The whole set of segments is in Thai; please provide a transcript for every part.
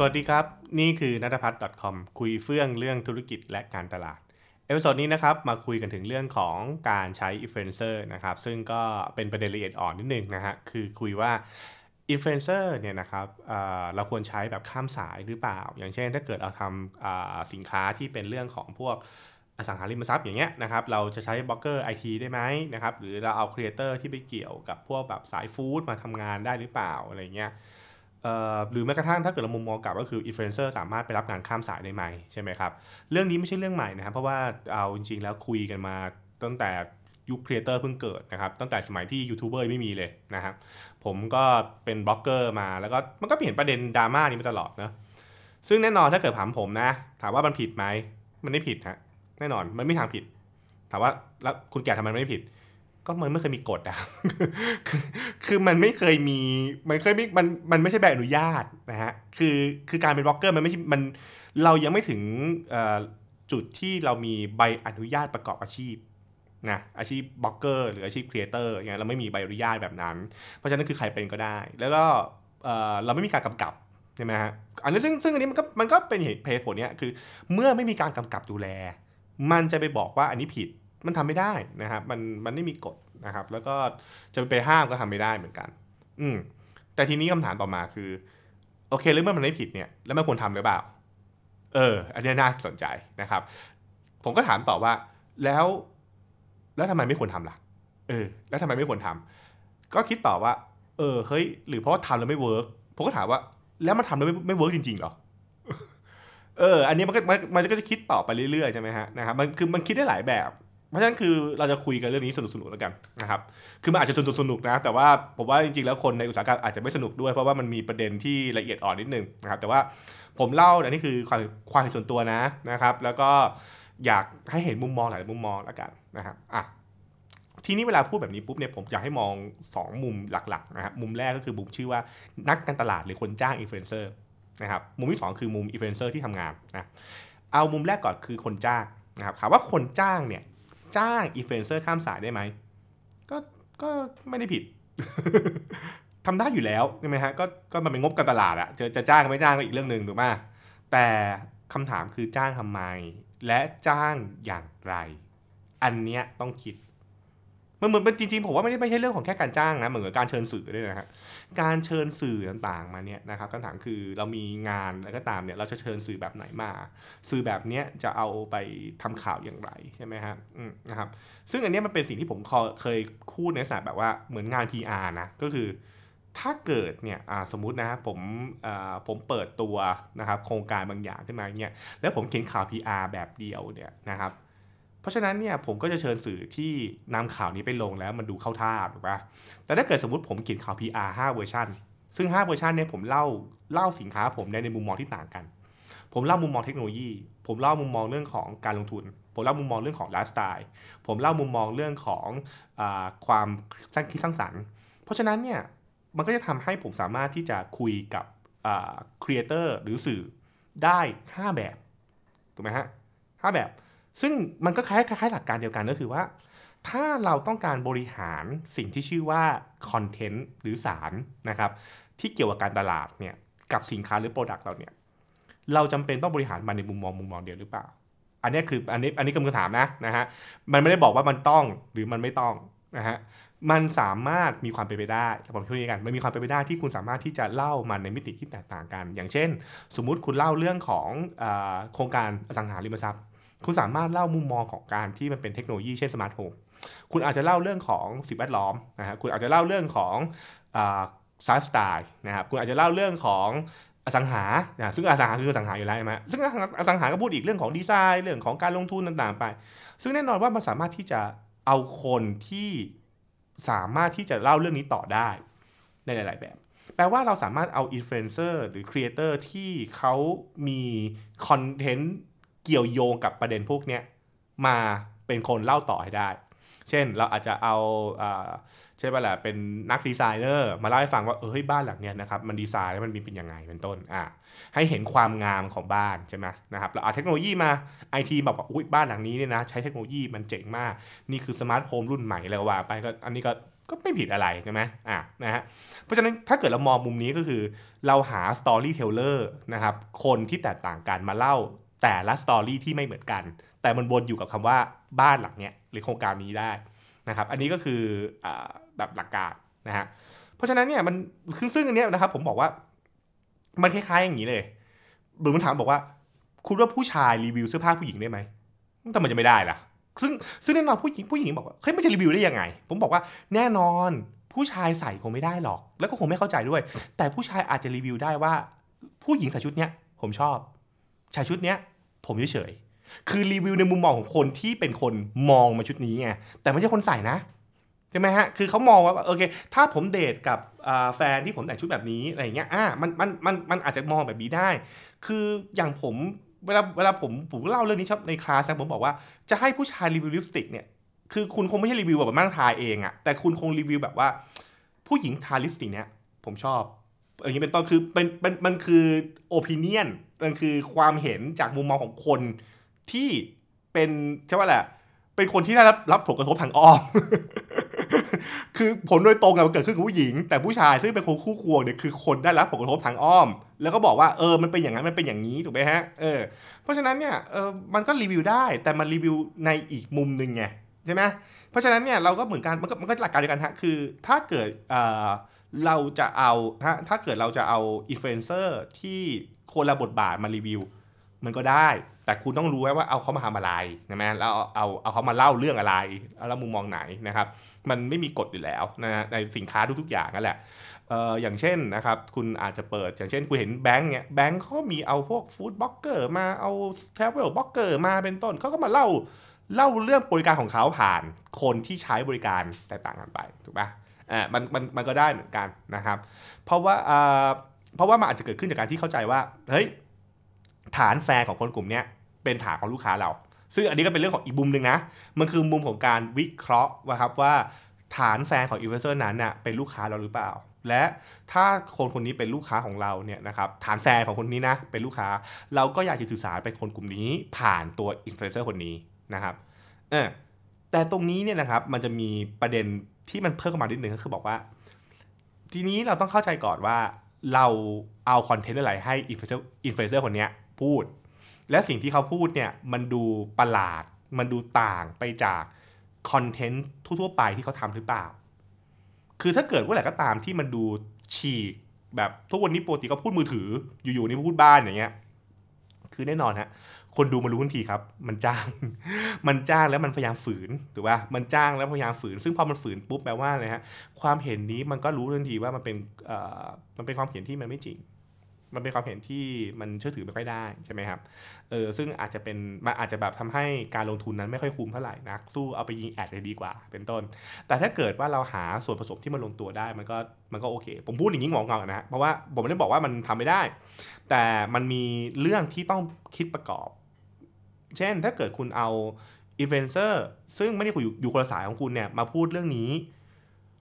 สวัสดีครับ นี่คือนัทพัฒน์ .com คุยเฟื่องเรื่องธุรกิจและการตลาด episode นี้นะครับมาคุยกันถึงเรื่องของการใช้อินฟลูเอนเซอร์นะครับซึ่งก็เป็นประเด็นละเอียดอ่อนนิดนึงนะฮะคือคุยว่าอินฟลูเอนเซอร์เนี่ยนะครับเราควรใช้แบบข้ามสายหรือเปล่า อย่างเช่นถ้าเกิดเราทำสินค้าที่เป็นเรื่องของพวกอสังหาริมทรัพย์อย่างเงี้ยนะครับเราจะใช้ blogger IT ได้ไหมนะครับหรือเราเอา creator ที่ไปเกี่ยวกับพวกแบบสาย food มาทำงานได้หรือเปล่าอะไรเงี้ย หรือแม้กระทั่งถ้าเกิดเรามุมมองกลับก็คืออินฟลูเอนเซอร์สามารถไปรับงานข้ามสายได้ไหมใช่ไหมครับ เรื่องนี้ไม่ใช่เรื่องใหม่นะครับ เพราะว่าเอาจริงๆแล้วคุยกันมาตั้งแต่ยุค creator เพิ่งเกิดนะครับ ตั้งแต่สมัยที่ยูทูบเบอร์ไม่มีเลยนะครับ ผมก็เป็นบล็อกเกอร์มาแล้วก็มันก็เห็นประเด็นดราม่านี้มาตลอดนะซึ่งแน่นอนถ้าเกิดถามผมนะ ถามว่ามันผิดไหมมันไม่ผิดฮะแน่นอนมันไม่ทางผิด ถามว่าแล้วคุณแก่ทำไมไม่ผิด ก็มันไม่เคยมีกฎอะคือคือมันไม่เคยมี มันเคยม่มันมันไม่ใช่ใบอนุญาตนะฮะ คือคือการเป็นบล็อกเกอร์มันไม่ใช่ มันเรายังไม่ถึงจุดที่เรามีใบอนุญาตประกอบอาชีพนะอาชีพบล็อกเกอร์หรืออาชีพ creator อย่างเงี้ยเราไม่มีใบอนุญาตแบบนั้น เพราะฉะนั้นคือใครเป็นก็ได้ แล้วก็เราไม่มีการกำกับใช่ไหมฮะ อันนี้ซึ่งซึ่งอันนี้มันก็มันก็เป็นเหตุผลเนี้ยคือ เมื่อไม่มีการกำกับดูแล มันจะไปบอกว่าอันนี้ผิด มันทำไม่ได้นะครับ มันมันไม่มีกฎนะครับ แล้วก็จะไปห้ามก็ทำไม่ได้เหมือนกัน อืมแต่ทีนี้คำถามต่อมาคือ โอเคแล้วเมื่อมันไม่ผิดเนี่ย แล้วมันควรทำหรือเปล่า เออ อันนี้น่าสนใจนะครับ ผมก็ถามต่อว่า แล้ว แล้วทำไมไม่ควรทำล่ะ เออ แล้วทำไมไม่ควรทำก็คิดต่อว่า เออเฮ้ยหรือเพราะว่าทำแล้วไม่ work ผมก็ถามว่า แล้วมันทำแล้วไม่ไม่ work จริงๆหรอเออ อันนี้มันก็มันมันก็จะคิดต่อไปเรื่อยๆใช่ไหมฮะนะครับ มันคือมันคิดได้หลายแบบ เพราะฉะนั้นคือเราจะคุยกันเรื่องนี้สนุกๆแล้วกันนะครับ คือมันอาจจะสนุกสนุกนะ แต่ว่าผมว่าจริงๆ แล้วคนในอุตสาหกรรมอาจจะไม่สนุกด้วย เพราะว่ามันมีประเด็นที่ละเอียดอ่อนนิดนึงนะครับ แต่ว่าผมเล่าอันนี้คือความความเห็นส่วนตัวนะนะครับ แล้วก็อยากให้เห็นมุมมองหลายมุมมองแล้วกันนะครับอะทีนี้เวลาพูดแบบนี้ปุ๊บเนี่ยผมอยากให้มอง 2 มุมหลักๆนะครับมุมแรกก็คือมุมชื่อว่านักการตลาดหรือคนจ้างอินฟลูเอนเซอร์นะครับมุมที่ 2 คือมุมอินฟลูเอนเซอร์ที่ทำงานนะเอามุมแรกก่อนคือคนจ้างนะครับถามว่าคนจ้างเนี่ย จ้างอินฟลูเอนเซอร์ข้ามสายได้ไหมก็ก็ไม่ได้ผิดทำได้อยู่แล้วใช่ไหมฮะก็ก็มันเป็นงบการตลาดอะจะจะจ้างไม่จ้างก็อีกเรื่องหนึ่งถูกไหมแต่คำถามคือจ้างทำไม และจ้างอย่างไร อันเนี้ยต้องคิด มันเหมือนเป็นจริงๆผมว่าไม่ได้ไม่ใช่เรื่องของแค่การจ้างนะเหมือนกับการเชิญสื่อด้วยนะฮะการเชิญสื่อต่างๆมาเนี่ยนะครับคำถามคือเรามีงานอะไรก็ตามเนี่ยเราจะเชิญสื่อแบบไหนมา สื่อแบบเนี้ยจะเอาไปทำข่าวอย่างไรใช่ไหมครับอืมนะครับซึ่งอันนี้มันเป็นสิ่งที่ผมเคยพูดในลักษณะแบบว่าเหมือนงาน PR นะก็คือถ้าเกิดเนี่ยสมมุตินะผมผมเปิดตัวนะครับโครงการบางอย่างขึ้นมาเนี่ยแล้วผมเขียนข่าว PR แบบเดียวเนี่ยนะครับ ราะฉะนั้นเนี่ยผมก็จะเชิญสื่อที่นำข่าวนี้ไปลงแล้วมันดูเข้าท่าถูกปะแต่ถ้าเกิดสมมติผมเขียนข่าว PR 5เวอร์ชันซึ่ง5เวอร์ชันเนี่ยผมเล่าเล่าสินค้าผมในในมุมมองที่ต่างกัน ผมเล่ามุมมองเทคโนโลยี ผมเล่ามุมมองเรื่องของการลงทุน ผมเล่ามุมมองเรื่องของไลฟ์สไตล์ผมเล่ามุมมองเรื่องของอความสร้างคิดสร้างสรรค์ เพราะฉะนั้นเนี่ยมันก็จะทำให้ผมสามารถที่จะคุยกับ creator หรือสื่อได้ 5 แบบถูกไหมฮะห้าแบบ ซึ่งมันก็คล้ายคล้ายหลักการเดียวกันก็คือว่า ถ้าเราต้องการบริหารสิ่งที่ชื่อว่าคอนเทนต์หรือสารนะครับที่เกี่ยวกับการตลาดเนี่ยกับสินค้าหรือโปรดักต์เราเนี่ยเราจำเป็นต้องบริหารมันในมุมมองมุมมองเดียวหรือเปล่า อันนี้คืออันนี้อันนี้คำถามนะนะฮะมันไม่ได้บอกว่ามันต้องหรือมันไม่ต้องนะฮะมันสามารถมีความเป็นไปได้ผมพูดอย่างกันมันมีความเป็นไปได้ที่คุณสามารถที่จะเล่ามันในมิติที่แตกต่างกัน อย่างเช่น สมมุติคุณเล่าเรื่องของอโครงการอสังหาริมทรัพย์ คุณสามารถเล่ามุมมองของการที่มันเป็นเทคโนโลยีเช่น smart home คุณอาจจะเล่าเรื่องของสิ่งแวดล้อมนะฮะคุณอาจจะเล่าเรื่องของไลฟ์สไตล์นะครับคุณอาจจะเล่าเรื่องของอสังหา ซึ่งอสังหาคืออสังหาอยู่แล้วใช่ไหมซึ่งอสังหาก็พูดอีกเรื่องของดีไซน์ เรื่องของการลงทุนต่างๆไป ซึ่งแน่นอนว่ามันสามารถที่จะเอาคนที่สามารถที่จะเล่าเรื่องนี้ต่อได้ในหลาย ๆ แบบ แปลว่าเราสามารถเอาอินฟลูเอนเซอร์หรือ creator ที่เขามี content เกี่ยวโยงกับประเด็นพวกนี้มาเป็นคนเล่าต่อให้ได้ เช่นเราอาจจะเอาใช่ป่ะแหละเป็นนักดีไซเนอร์มาเล่าให้ฟังว่าเออบ้านหลังเนี้ยนะครับมันดีไซน์แล้วมันมีเป็นยังไงเป็นต้นอ่าให้เห็นความงามของบ้านใช่ไหมนะครับเราเอาเทคโนโลยีมาไอทีแบบว่าอุ้ยบ้านหลังนี้เนี่ยนะใช้เทคโนโลยีมันเจ๋งมาก นี่คือ smart home รุ่นใหม่แล้วว่าไปก็อันนี้ก็ก็ไม่ผิดอะไรใช่ไหมอะนะฮะ เพราะฉะนั้นถ้าเกิดเรามองมุมนี้ก็คือ เราหา storyteller นะครับ คนที่แตกต่างกันมาเล่า แต่ละ story ที่ไม่เหมือนกัน แต่มันวนอยู่กับคำว่าบ้านหลังเนี้ยหรือโครงการนี้ได้นะครับ อันนี้ก็คืออแบบหลักการนะฮะเพราะฉะนั้นเนี่ยมันคือซึ่งอันเนี้ยนะครับ ผมบอกว่ามันคล้ายๆอย่างนี้เลยหรือมันถามบอกว่า คุณว่าผู้ชายรีวิวเสื้อผ้าผู้หญิงได้ไหมทำไมจะไม่ได้ล่ะ ซึ่งซึ่งแน่นอนผู้หญิงผู้หญิงบอกว่าเฮ้ยมันจะรีวิวได้ยังไง ผมบอกว่าแน่นอนผู้ชายใส่คงไม่ได้หรอก แล้วก็คงไม่เข้าใจด้วย แต่ผู้ชายอาจจะรีวิวได้ว่า ผู้หญิงใส่ชุดเนี้ยผมชอบ ใส่ชุดเนี้ยผมเฉยๆคือรีวิวในมุมมองของคนที่เป็นคนมองมาชุดนี้ไงแต่ไม่ใช่คนใส่นะใช่ไหมฮะ คือเขามองว่าโอเค ถ้าผมเดทกับแฟนที่ผมแต่งชุดแบบนี้อะไรอย่างเงี้ย อ่า มันมันมันมันอาจจะมองแบบนี้ได้ คืออย่างผมเวลาเวลาผมผมเล่าเรื่องนี้ชอบในคลาสนะผมบอกว่าจะให้ผู้ชายรีวิวลิปสติกเนี่ย คือคุณคงไม่ใช่รีวิวแบบมั่งทาเองอะแต่คุณคงรีวิวแบบว่า ผู้หญิงทาลิปสติกเนี่ยผมชอบอย่างนี้เป็นต้นคือเป็นมันมันคือโอปิเนียน มันคือความเห็นจากมุมมองของคนที่เป็นใช่ว่าแหละ เป็นคนที่ได้รับรับผลกระทบทางอ้อม คือผลโดยตรงอะมันเกิดขึ้นกับผู้หญิง แต่ผู้ชายซึ่งเป็นคนคู่ควงเนี่ยคือคนได้รับผลกระทบทางอ้อม แล้วก็บอกว่าเออมันเป็นอย่างนั้นมันเป็นอย่างนี้ถูกไหมฮะเออเพราะฉะนั้นเนี่ยเออมันก็รีวิวได้แต่มันรีวิวในอีกมุมหนึ่งไงใช่ไหมเพราะฉะนั้นเนี่ยเราก็เหมือนกันมันก็มันก็หลักการเดียวกันฮะคือ ถ้าเกิดเออ เราจะเอาถ้าถ้าเกิดเราจะเอาอินฟลูเอนเซอร์ที่คนละบทบาทมารีวิว มันก็ได้ แต่คุณต้องรู้ไว้ว่าเอาเขามาทำอะไรนะแม่แล้วเอาเอาเอาเขามาเล่าเรื่องอะไรแล้วมุมมองไหนนะครับ มันไม่มีกฎอยู่แล้วนะในสินค้าทุกๆอย่างนั่นแหละเอ่ออย่างเช่นนะครับ คุณอาจจะเปิดอย่างเช่น คุณเห็นแบงค์เนี่ยแบงค์เขามีเอาพวก food blogger มาเอา travel blogger มาเป็นต้นเขาก็มาเล่าเล่าเรื่องบริการของเขาผ่านคนที่ใช้บริการแตกต่างกันไปถูกปะ อ่ามันมันมันก็ได้เหมือนกันนะครับ เพราะว่าอ่าเพราะว่ามันอาจจะเกิดขึ้นจากการที่เข้าใจว่าเฮ้ยฐานแฟนของคนกลุ่มนี้เป็นฐานของลูกค้าเรา ซึ่งอันนี้ก็เป็นเรื่องของอีกมุมหนึ่งนะ มันคือมุมของการวิเคราะห์ว่าครับว่าฐานแฟนของอินฟลูเอนเซอร์นั้นน่ะเป็นลูกค้าเราหรือเปล่า และถ้าคนคนนี้เป็นลูกค้าของเราเนี่ยนะครับฐานแฟนของคนนี้นะเป็นลูกค้า เราก็อยากจะสื่อสารไปคนกลุ่มนี้ผ่านตัวอินฟลูเอนเซอร์คนนี้นะครับเออแต่ตรงนี้เนี่ยนะครับมันจะมีประเด็น ที่มันเพิ่มขึ้นมานิดนึงก็คือบอกว่า ทีนี้เราต้องเข้าใจก่อนว่าเราเอาคอนเทนต์อะไรให้อินฟลูเอนเซอร์คนนี้พูด และสิ่งที่เขาพูดเนี่ยมันดูประหลาด มันดูต่างไปจากคอนเทนต์ทั่วๆไปที่เขาทำหรือเปล่า คือถ้าเกิดว่าอะไรก็ตามที่มันดูฉีกแบบทุกวันนี้ปกติก็พูดมือถืออยู่ๆนี่พูดบ้านอย่างเงี้ย คือแน่นอนฮะ คนดูมารู้ทันทีครับ มันจ้าง มันจ้างแล้วมันพยายามฝืนถูกป่ะมันจ้างแล้วพยายามฝืน ซึ่งพอมันฝืนปุ๊บแปลว่าอะไรฮะความเห็นนี้มันก็รู้ทันทีว่ามันเป็นมันเป็นความเห็นที่มันไม่จริง มันเป็นความเห็นที่มันเชื่อถือไม่ค่อยได้ใช่ไหมครับเออซึ่งอาจจะเป็นมันอาจจะแบบทำให้การลงทุนนั้นไม่ค่อยคุ้มเท่าไหร่นักสู้เอาไปยิงแอดเลยดีกว่า เป็นต้น แต่ถ้าเกิดว่าเราหาส่วนผสมที่มันลงตัวได้มันก็มันก็โอเค ผมพูดอย่างนี้งงๆนะเพราะว่าผมไม่ได้บอกว่ามันทำไม่ได้ แต่มันมีเรื่องที่ต้องคิดประกอบ เช่น ถ้าเกิดคุณเอาอินฟลูเอนเซอร์ซึ่งไม่ได้อยู่อยู่คนละสายของคุณเนี่ยมาพูดเรื่องนี้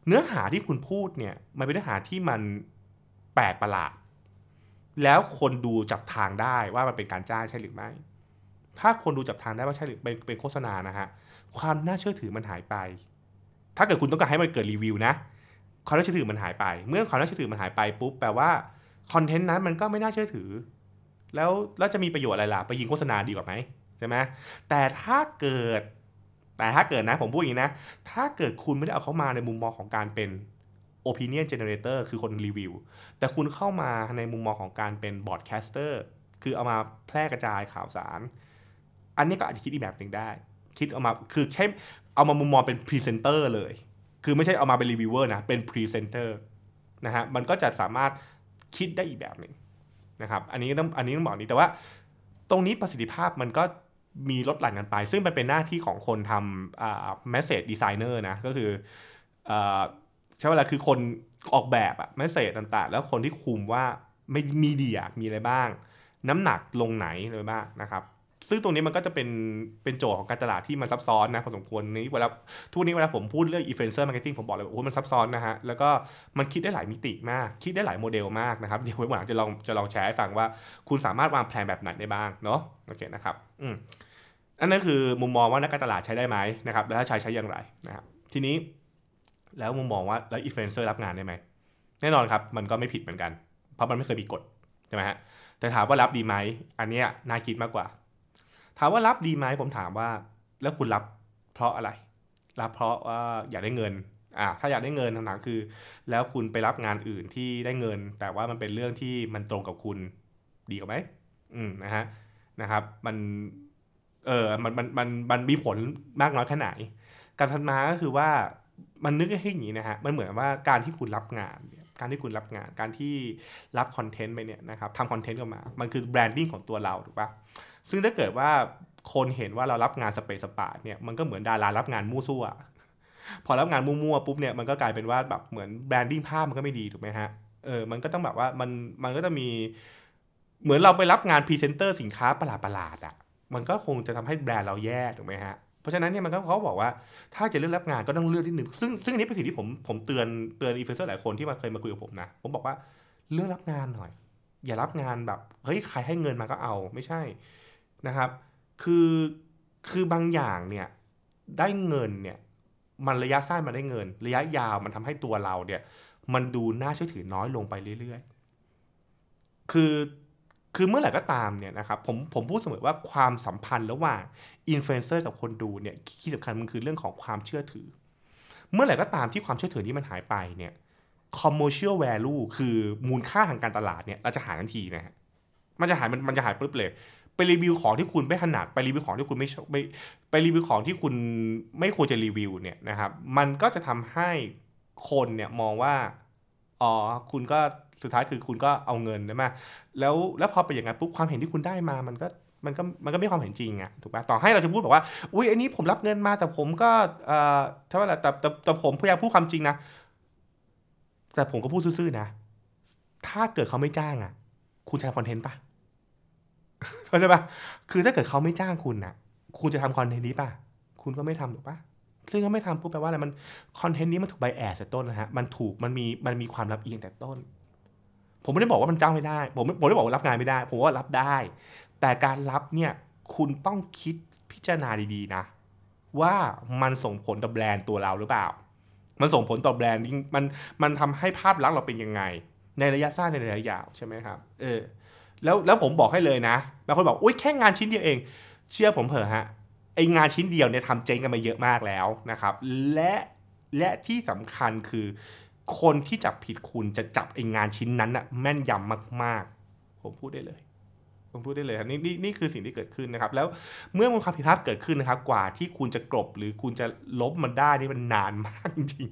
เนื้อหาที่คุณพูดเนี่ยมันเป็นเนื้อหาที่มันแปลกประหลาด แล้วคนดูจับทางได้ว่ามันเป็นการจ้างใช่หรือไม่ ถ้าคนดูจับทางได้ว่าใช่หรือเป็นเป็นโฆษณานะฮะความน่าเชื่อถือมันหายไป ถ้าเกิดคุณต้องการให้มันเกิดรีวิวนะความน่าเชื่อถือมันหายไป เมื่อความน่าเชื่อถือมันหายไปปุ๊บแปลว่าคอนเทนต์นั้นมันก็ไม่น่าเชื่อถือ แล้วแล้วจะมีประโยชน์อะไรล่ะไปยิงโฆษณาดีกว่าไหม ใช่ไหมแต่ถ้าเกิด แต่ถ้าเกิดนะผมพูดอย่างนี้นะ ถ้าเกิดคุณไม่ได้เอาเขามาในมุมมองของการเป็น opinion generator คือคนรีวิว แต่คุณเข้ามาในมุมมองของการเป็น broadcaster คือเอามาแพร่กระจายข่าวสาร อันนี้ก็อาจจะคิดอีกแบบหนึ่งได้ คิดเอามา คือแค่เอามามุมมองเป็นพรีเซนเตอร์เลย คือไม่ใช่เอามาเป็นรีวิวเวอร์นะ เป็นพรีเซนเตอร์นะฮะ มันก็จะสามารถคิดได้อีกแบบหนึ่งนะครับ อันนี้ต้อง อันนี้ต้องบอกนี้ แต่ว่า ตรงนี้ประสิทธิภาพมันก็ มีลดหลั่นกันไป ซึ่งมันเป็นหน้าที่ของคนทำอ่า message designer นะ ก็คือใช้เวลาคือคนออกแบบอะไม่เสจต่างๆ แล้วคนที่คุมว่าไม่มีเดียมีอะไรบ้าง น้ำหนักลงไหนเลยบ้างนะครับซึ่งตรงนี้มันก็จะเป็นเป็นโจทย์ของการตลาดที่มันซับซ้อนนะพอสมควรนี้เวลาทุกนี้เวลาผมพูดเรื่อง influencer marketing ผมบอกเลยว่าโอ้มันซับซ้อนนะฮะแล้วก็มันคิดได้หลายมิติมาก คิดได้หลายโมเดลมากนะครับเดี๋ยวไวันหลังจะลองจะลองแชร์ให้ฟังว่า คุณสามารถวางแผนแบบไหนได้บ้างเนาะโอเคนะครับอืม อันนั้นคือมุมมองว่านักการตลาดใช้ได้ไหมนะครับแล้วถ้าใช้ใช้อย่างไรนะครับทีนี้แล้วมุมมองว่าแล้วอินฟลูเอนเซอร์รับงานได้ไหมแน่นอนครับมันก็ไม่ผิดเหมือนกัน เพราะมันไม่เคยมีกฎใช่ไหมฮะแต่ถามว่ารับดีไหมอันเนี้ยน่าคิดมากกว่า ถามว่ารับดีไหมผมถามว่า แล้วคุณรับเพราะอะไร รับเพราะว่าอยากได้เงินอ่าถ้าอยากได้เงินคำถามคือ แล้วคุณไปรับงานอื่นที่ได้เงิน แต่ว่ามันเป็นเรื่องที่มันตรงกับคุณดีกว่าไหมอืมนะฮะนะครับ มัน เออมันมันมันมันมีผลมากน้อยแค่ไหน การทันมาก็คือว่ามันนึกให้อย่างนี้นะฮะมันเหมือนว่าการที่คุณรับงาน การที่คุณรับงาน การที่รับคอนเทนต์ไปเนี่ยนะครับทำคอนเทนต์ออกมา มันคือ branding ของตัวเราถูกปะซึ่งถ้าเกิดว่าคนเห็นว่าเรารับงานสะเปะสะปะเนี่ยมันก็เหมือนดารารับงานมั่วซั่วพอรับงานมั่วๆปุ๊บเนี่ยมันก็กลายเป็นว่าแบบเหมือน branding ภาพมันก็ไม่ดีถูกไหมฮะเออมันก็ต้องแบบว่ามันมันก็จะมีเหมือนเราไปรับงานพรีเซนเตอร์สินค้าประหลาดๆอะ มันก็คงจะทำให้แบรนด์เราแย่ถูกไหมฮะเพราะฉะนั้นเนี่ยมันก็เขาบอกว่าถ้าจะเลือกรับงานก็ต้องเลือกนิดนึงซึ่งซึ่งอันนี้เป็นสิ่งที่ผมผมเตือนเตือนอินฟลูเอนเซอร์หลายคนที่มาเคยมาคุยกับผมนะผมบอกว่าเลือกรับงานหน่อย อย่ารับงานแบบเฮ้ยใครให้เงินมาก็เอาไม่ใช่นะครับ คือคือบางอย่างเนี่ยได้เงินเนี่ยมันระยะสั้นมันได้เงิน ระยะยาวมันทำให้ตัวเราเนี่ย มันดูน่าเชื่อถือน้อยลงไปเรื่อยๆ คือ คือเมื่อไหร่ก็ตามเนี่ยนะครับผมผมพูดเสมอว่าความสัมพันธ์ระหว่างอินฟลูเอนเซอร์กับคนดูเนี่ยที่สำคัญมันคือเรื่องของความเชื่อถือ เมื่อไหร่ก็ตามที่ความเชื่อถือนี้มันหายไปเนี่ย commercial value คือมูลค่าทางการตลาดเนี่ยเราจะหายทันทีนะฮะมันจะหายมันมันจะหายปุ๊บเลยไปรีวิวของที่คุณไม่ถนัดไปรีวิวของที่คุณไม่ไม่ไปรีวิวของที่คุณไม่ควรจะรีวิวเนี่ยนะครับมันก็จะทำให้คนเนี่ยมองว่า อ๋อคุณก็สุดท้ายคือคุณก็เอาเงินใช่ไหมแล้วแล้วพอไปอย่างนั้นปุ๊บความเห็นที่คุณได้มามันก็มันก็มันก็ไม่ความเห็นจริงอะถูกป่ะต่อให้เราจะพูดบอกว่าอุ้ยอันนี้ผมรับเงินมาแต่ผมก็เอ่อถ้าว่าแต่แต่แต่ผมพยายามพูดความจริงนะแต่ผมก็พูดซื่อๆนะ ถ้าเกิดเขาไม่จ้างอะคุณจะทำคอนเทนต์ป่ะเข้าใจปะคือถ้าเกิดเขาไม่จ้างคุณนะคุณจะทำคอนเทนต์นี้ป่ะ คุณก็ไม่ทำถูกป่ะ ซึ่งเขาไม่ทำปุ๊บแปลว่าอะไรมันคอนเทนต์นี้มันถูก bias แต่ต้นนะฮะมันถูกมันมีมันมีความลำเอียงแต่ต้น ผมไม่ได้บอกว่ามันจ้างไม่ได้ ผมผมไม่ได้บอกว่ารับงานไม่ได้ ผมว่ารับได้ แต่การรับเนี่ยคุณต้องคิดพิจารณาดีๆนะ ว่ามันส่งผลต่อแบรนด์ตัวเราหรือเปล่า มันส่งผลต่อแบรนด์มันมันทำให้ภาพลักษณ์เราเป็นยังไง ในระยะสั้นในระยะยาวใช่ไหมครับเออแล้วแล้วผมบอกให้เลยนะบางคนบอกอุ้ยแค่งานชิ้นเดียวเอง เชื่อผมเถอะฮะ ไองานชิ้นเดียวเนี่ยทำเจ๊งกันมาเยอะมากแล้วนะครับ และและที่สำคัญคือ คนที่จับผิดคุณจะจับไองานชิ้นนั้นอะแม่นยำมาก ๆ ผมพูดได้เลย ผมพูดได้เลยครับนี่นี่นี่คือสิ่งที่เกิดขึ้นนะครับ แล้วเมื่อมันความผิดพลาดเกิดขึ้นนะครับ กว่าที่คุณจะกลบหรือคุณจะลบมันได้นี่มันนานมากจริง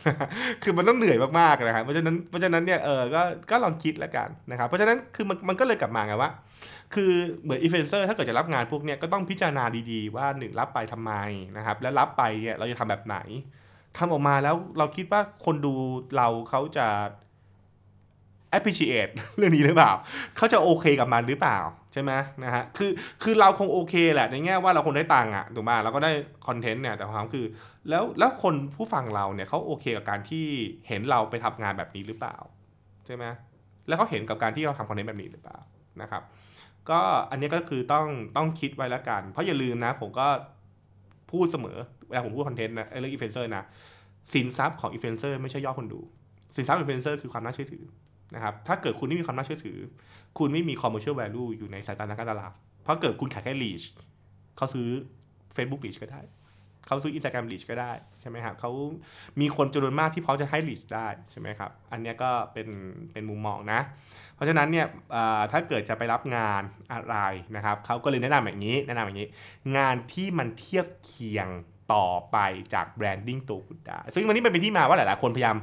ๆคือมันต้องเหนื่อยมากๆนะครับเพราะฉะนั้นเพราะฉะนั้นเนี่ยเออก็ก็ลองคิดแล้วกันนะครับ เพราะฉะนั้นคือมันมันก็เลยกลับมาไงว่า คือเหมือนอินฟลูเอนเซอร์ถ้าเกิดจะรับงานพวกเนี้ยก็ต้องพิจารณาดีๆ ว่าหนึ่งรับไปทำไมนะครับ แล้วรับไปเนี่ยเราจะทำแบบไหนทำออกมาแล้วเราคิดว่าคนดูเราเขาจะ appreciate เรื่องนี้หรือเปล่า เขาจะโอเคกับมันหรือเปล่าใช่ไหมนะฮะ คือ คือเราคงโอเคแหละในแง่ว่าเราคงได้ตังค์อะถูกไหมเราก็ได้คอนเทนต์เนี่ย แต่ความคือ แล้ว แล้วคนผู้ฟังเราเนี่ยเขาโอเคกับการที่เห็นเราไปทำงานแบบนี้หรือเปล่า ใช่ไหมแล้วเขาเห็นกับการที่เราทำคอนเทนต์แบบนี้หรือเปล่านะครับ ก็อันนี้ก็คือต้องต้องคิดไว้แล้วกัน เพราะอย่าลืมนะ ผมก็พูดเสมอเวลาผมพูดคอนเทนต์นะเรื่องอินฟลูเอนเซอร์นะสินทรัพย์ของอินฟลูเอนเซอร์ไม่ใช่ยอดคนดู สินทรัพย์อินฟลูเอนเซอร์คือความน่าเชื่อถือนะครับถ้าเกิดคุณไม่มีความน่าเชื่อถือ คุณไม่มี commercial value อยู่ในสายตานักการตลาดเพราะเกิดคุณขายแค่ reach เขาซื้อ Facebook reach ก็ได้ เขาซื้อ Instagram reach ก็ได้ใช่ไหมครับเขามีคนจำนวนมากที่พร้อมจะให้ reach ได้ใช่ไหมครับ อันนี้ก็เป็นเป็นมุมมองนะ เพราะฉะนั้นเนี่ยถ้าเกิดจะไปรับงานอะไรนะครับเขาก็เลยแนะนำแบบนี้แนะนำแบบนี้ งานที่มันเทียบเคียงต่อไปจาก branding ตัวคุณได้ ซึ่งวันนี้มันเป็นที่มาว่าหลาย ๆ คนพยายาม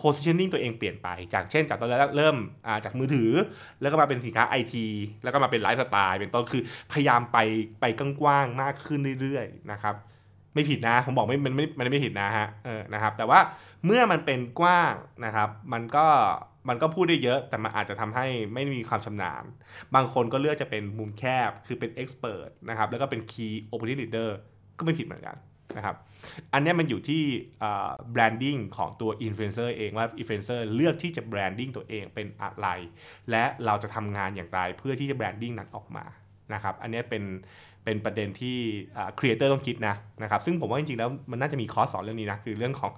positioning ตัวเองเปลี่ยนไป จากเช่นจากตอนแรกเริ่มจากมือถือ แล้วก็มาเป็นสินค้าไอทีแล้วก็มาเป็นไลฟ์สไตล์เป็นต้นคือพยายามไปไปกว้างๆมากขึ้นเรื่อย ๆ นะครับ ไม่ผิดนะ ผมบอกไม่มันไม่มันไม่ผิดนะฮะเออนะครับ แต่ว่าเมื่อมันเป็นกว้างนะครับ มันก็มันก็พูดได้เยอะ แต่มันอาจจะทำให้ไม่มีความชำนาญ บางคนก็เลือกจะเป็นมุมแคบคือเป็น expert นะครับ แล้วก็เป็น key opinion leader ก็ไม่ผิดเหมือนกันนะครับ อันนี้มันอยู่ที่ branding ของตัวอินฟลูเอนเซอร์เองว่าอินฟลูเอนเซอร์เลือกที่จะ branding ตัวเองเป็นอะไร และเราจะทำงานอย่างไรเพื่อที่จะ branding นั้นออกมานะครับ อันนี้เป็น เป็นประเด็นที่ครีเอเตอร์ต้องคิดนะนะครับซึ่งผมว่าจริงๆแล้วมันน่าจะมีคอร์สสอนเรื่องนี้นะคือเรื่องของ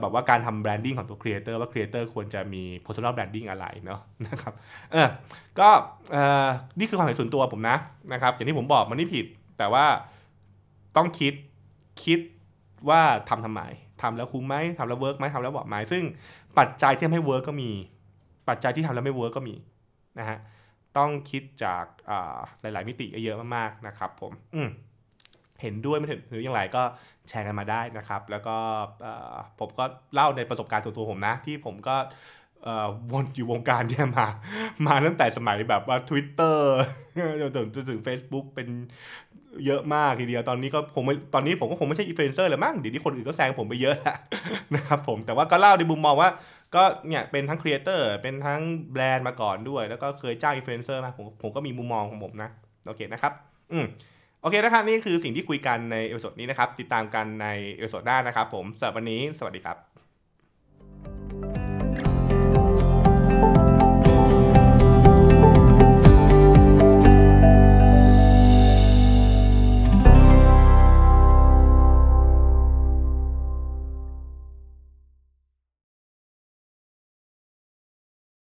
แบบว่าการทำ branding ของตัวครีเอเตอร์ว่าครีเอเตอร์ควรจะมี personal branding อะไรเนาะนะครับเออก็เอ่อนี่คือความเห็นส่วนตัวผมนะนะครับอย่างที่ผมบอกมันไม่ผิด แต่ว่าต้องคิดคิดว่าทำทำไมทำแล้วคุ้มไหมทำแล้วเวิร์กไหมทำแล้วบอกไหมซึ่งปัจจัยที่ทำให้เวิร์กก็มี ปัจจัยที่ทำแล้วไม่เวิร์กก็มีนะฮะ ต้องคิดจากหลาย ๆ มิติเยอะมากๆนะครับผมอืมเห็นด้วยไม่เห็นหรืออย่างไรก็แชร์กันมาได้นะครับ แล้วก็ผมก็เล่าในประสบการณ์ส่วนตัวผมนะ ที่ผมก็วนอยู่วงการเนี่ยมา มาตั้งแต่สมัยแบบว่า Twitter จนถึงจนถึง Facebook เป็นเยอะมากทีเดียวตอนนี้ก็ผมตอนนี้ผมก็คงไม่ใช่อินฟลูเอนเซอร์แล้วมั้งเดี๋ยวนี้คนอื่นก็แซงผมไปเยอะแล้วนะครับผมแต่ว่าก็เล่าในมุมมองว่า ก็เนี่ยเป็นทั้งครีเอเตอร์เป็นทั้งแบรนด์มาก่อนด้วย แล้วก็เคยจ้างอินฟลูเอนเซอร์มาผมผมก็มีมุมมองของผมนะ โอเคนะครับ อืมโอเคนะครับ นี่คือสิ่งที่คุยกันใน episode นี้นะครับ ติดตามกันใน episode หน้านะครับผมสำหรับวันนี้สวัสดีครับ